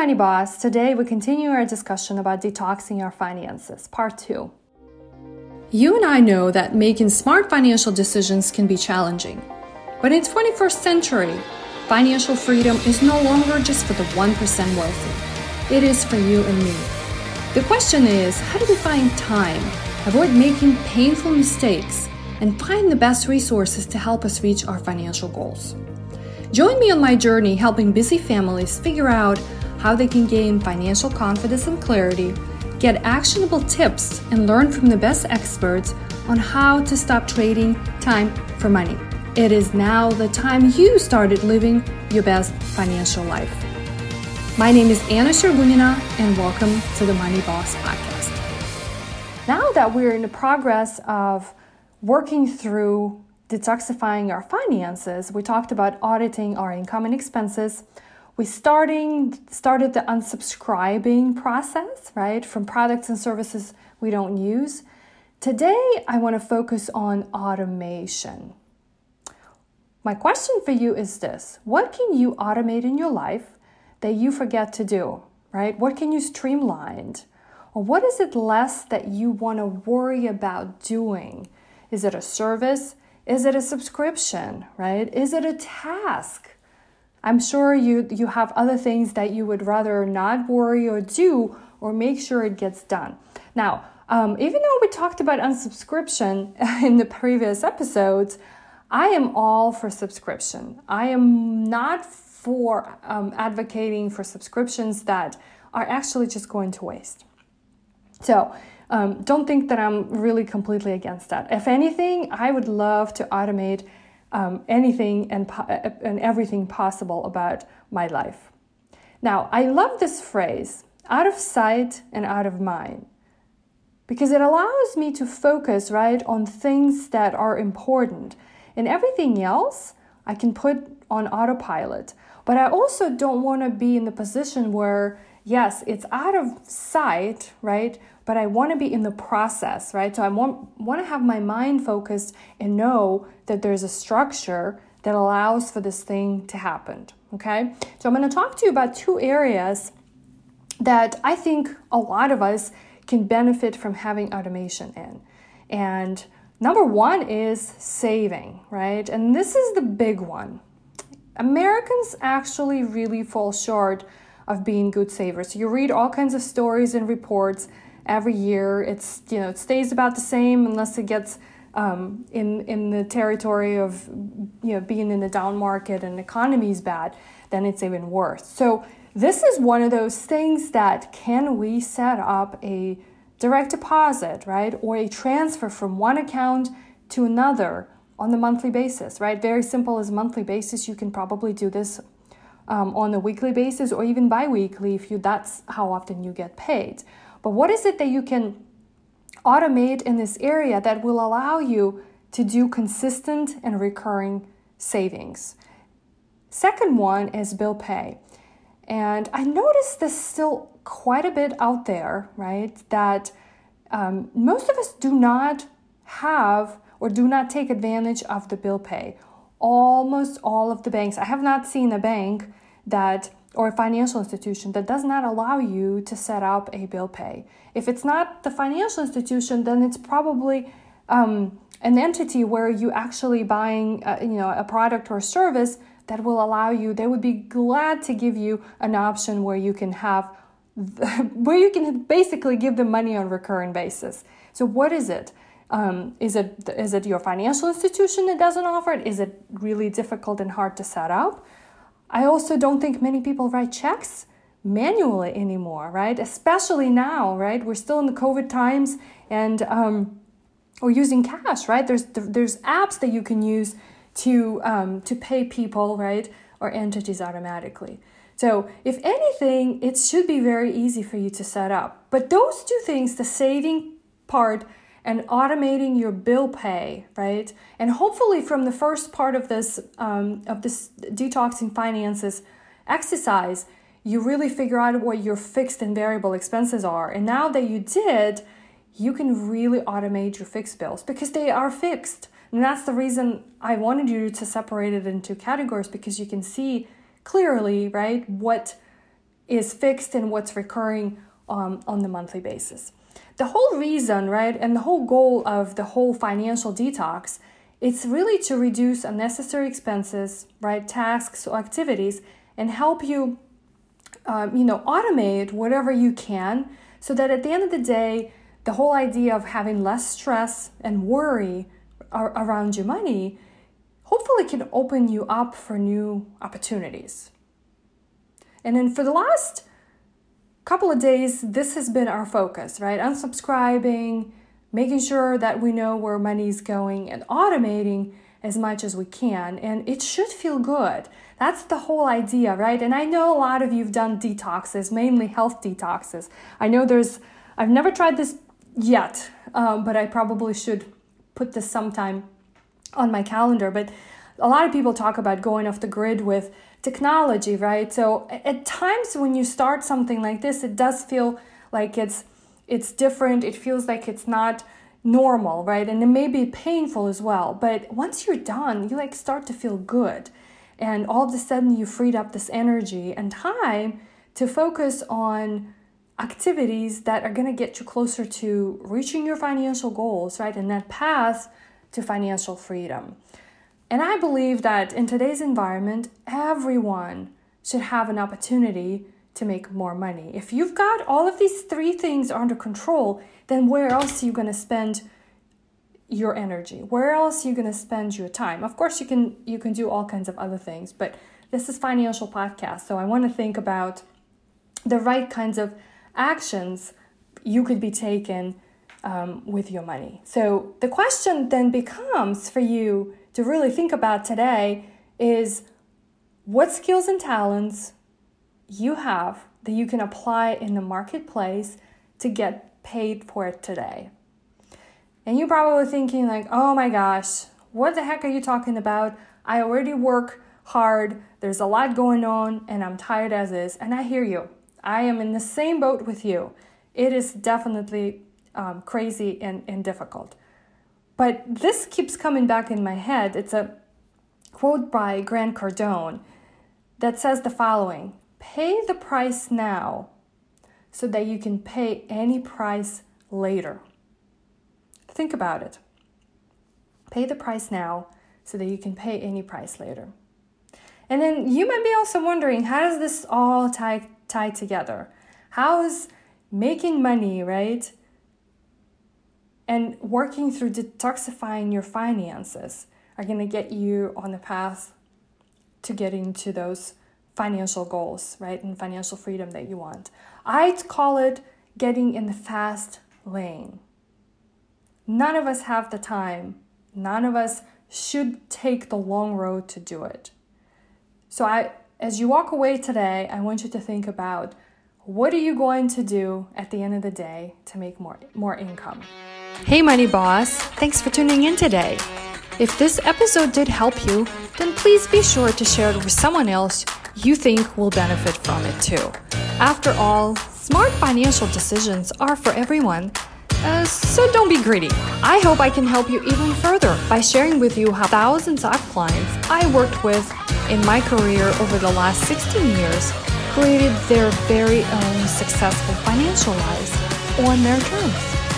Money Boss. Today we continue our discussion about detoxing our finances, part two. You and I know that making smart financial decisions can be challenging. But in the 21st century, financial freedom is no longer just for the 1% wealthy. It is for you and me. The question is, how do we find time, avoid making painful mistakes, and find the best resources to help us reach our financial goals? Join me on my journey helping busy families figure out how they can gain financial confidence and clarity, get actionable tips, and learn from the best experts on how to stop trading time for money. It is now the time you started living your best financial life. My name is Anna Shergunina, and welcome to the Money Boss Podcast. Now that we're in the progress of working through detoxifying our finances, we talked about auditing our income and expenses. We starting started the unsubscribing process, right, from products and services we don't use. Today, I want to focus on automation. My question for you is this What can you automate in your life that you forget to do, right? What can you streamline? Or what is it less that you want to worry about doing? Is it a service? Is it a subscription, right? Is it a task? I'm sure you you have other things that you would rather not worry or do or make sure it gets done. Now, um, even though we talked about unsubscription in the previous episodes, I am all for subscription. I am not for um, advocating for subscriptions that are actually just going to waste. So, um, don't think that I'm really completely against that. If anything, I would love to automate um, anything and, po- and everything possible about my life. Now, I love this phrase out of sight and out of mind because it allows me to focus right on things that are important and everything else I can put on autopilot. But I also don't want to be in the position where, yes, it's out of sight, right? But I want to be in the process, right? So I want, want to have my mind focused and know that there's a structure that allows for this thing to happen, okay? So I'm going to talk to you about two areas that I think a lot of us can benefit from having automation in. And number one is saving, right? And this is the big one. Americans actually really fall short of being good savers. You read all kinds of stories and reports every year. It's you know it stays about the same unless it gets um, in in the territory of you know being in the down market and economy is bad, then it's even worse. So this is one of those things that can we set up a direct deposit, right, or a transfer from one account to another on the monthly basis, right? Very simple as monthly basis. You can probably do this um, on a weekly basis or even bi-weekly if you that's how often you get paid. But what is it that you can automate in this area that will allow you to do consistent and recurring savings? Second one is bill pay. And I noticed this still quite a bit out there, right? That um, most of us do not have or do not take advantage of the bill pay. Almost all of the banks, I have not seen a bank that or a financial institution that does not allow you to set up a bill pay. If it's not the financial institution, then it's probably um, an entity where you actually buying uh, you know a product or service that will allow you. They would be glad to give you an option where you can have where you can basically give them money on recurring basis. So what is it? Um, is it is it your financial institution that doesn't offer it? Is it really difficult and hard to set up? I also don't think many people write checks manually anymore, right? Especially now, right? We're still in the COVID times and um, we're using cash, right? There's there's apps that you can use to um, to pay people, right, or entities automatically. So if anything, it should be very easy for you to set up. But those two things, the saving part and automating your bill pay, right? And hopefully, from the first part of this um, of this detoxing finances exercise, you really figure out what your fixed and variable expenses are. And now that you did, you can really automate your fixed bills because they are fixed. And that's the reason I wanted you to separate it into categories because you can see clearly, right, what is fixed and what's recurring um, on the monthly basis. The whole reason, right, and the whole goal of the whole financial detox, it's really to reduce unnecessary expenses, right, tasks or activities, and help you, um, you know, automate whatever you can, so that at the end of the day, the whole idea of having less stress and worry around your money hopefully can open you up for new opportunities. And then for the last couple of days, this has been our focus, right? Unsubscribing, making sure that we know where money's going, and automating as much as we can. And it should feel good. That's the whole idea, right? And I know a lot of you've done detoxes, mainly health detoxes. I know there's, I've never tried this yet, um, but I probably should put this sometime on my calendar. But a lot of people talk about going off the grid with technology, right? So at times when you start something like this, it does feel like it's it's different. It feels like it's not normal, right? And it may be painful as well. But once you're done, you like start to feel good. And all of a sudden you freed up this energy and time to focus on activities that are going to get you closer to reaching your financial goals, right? And that path to financial freedom. And I believe that in today's environment, everyone should have an opportunity to make more money. If you've got all of these three things under control, then where else are you going to spend your energy? Where else are you going to spend your time? Of course, you can you can do all kinds of other things, but this is financial podcast, so I want to think about the right kinds of actions you could be taking um, with your money. So the question then becomes for you to really think about today is what skills and talents you have that you can apply in the marketplace to get paid for it today. And you're probably thinking, like, oh my gosh, what the heck are you talking about? I already work hard, there's a lot going on, and I'm tired as is. And I hear you. I am in the same boat with you. It is definitely um, crazy and, and difficult. But this keeps coming back in my head. It's a quote by Grant Cardone that says the following Pay the price now so that you can pay any price later. Think about it. Pay the price now so that you can pay any price later. And then you might be also wondering how does this all tie, tie together? How is making money, right? And working through detoxifying your finances are going to get you on the path to getting to those financial goals, right? And financial freedom that you want. I'd call it getting in the fast lane. None of us have the time. None of us should take the long road to do it. So I as you walk away today, I want you to think about what are you going to do at the end of the day to make more more income? Hey, Money Boss! Thanks for tuning in today. If this episode did help you, then please be sure to share it with someone else you think will benefit from it too. After all, smart financial decisions are for everyone, uh, so don't be greedy. I hope I can help you even further by sharing with you how thousands of clients I worked with in my career over the last 16 years created their very own successful financial lives on their terms.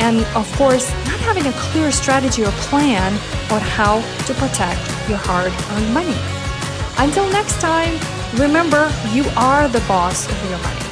and of course, not having a clear strategy or plan on how to protect your hard earned money. Until next time, remember you are the boss of your money.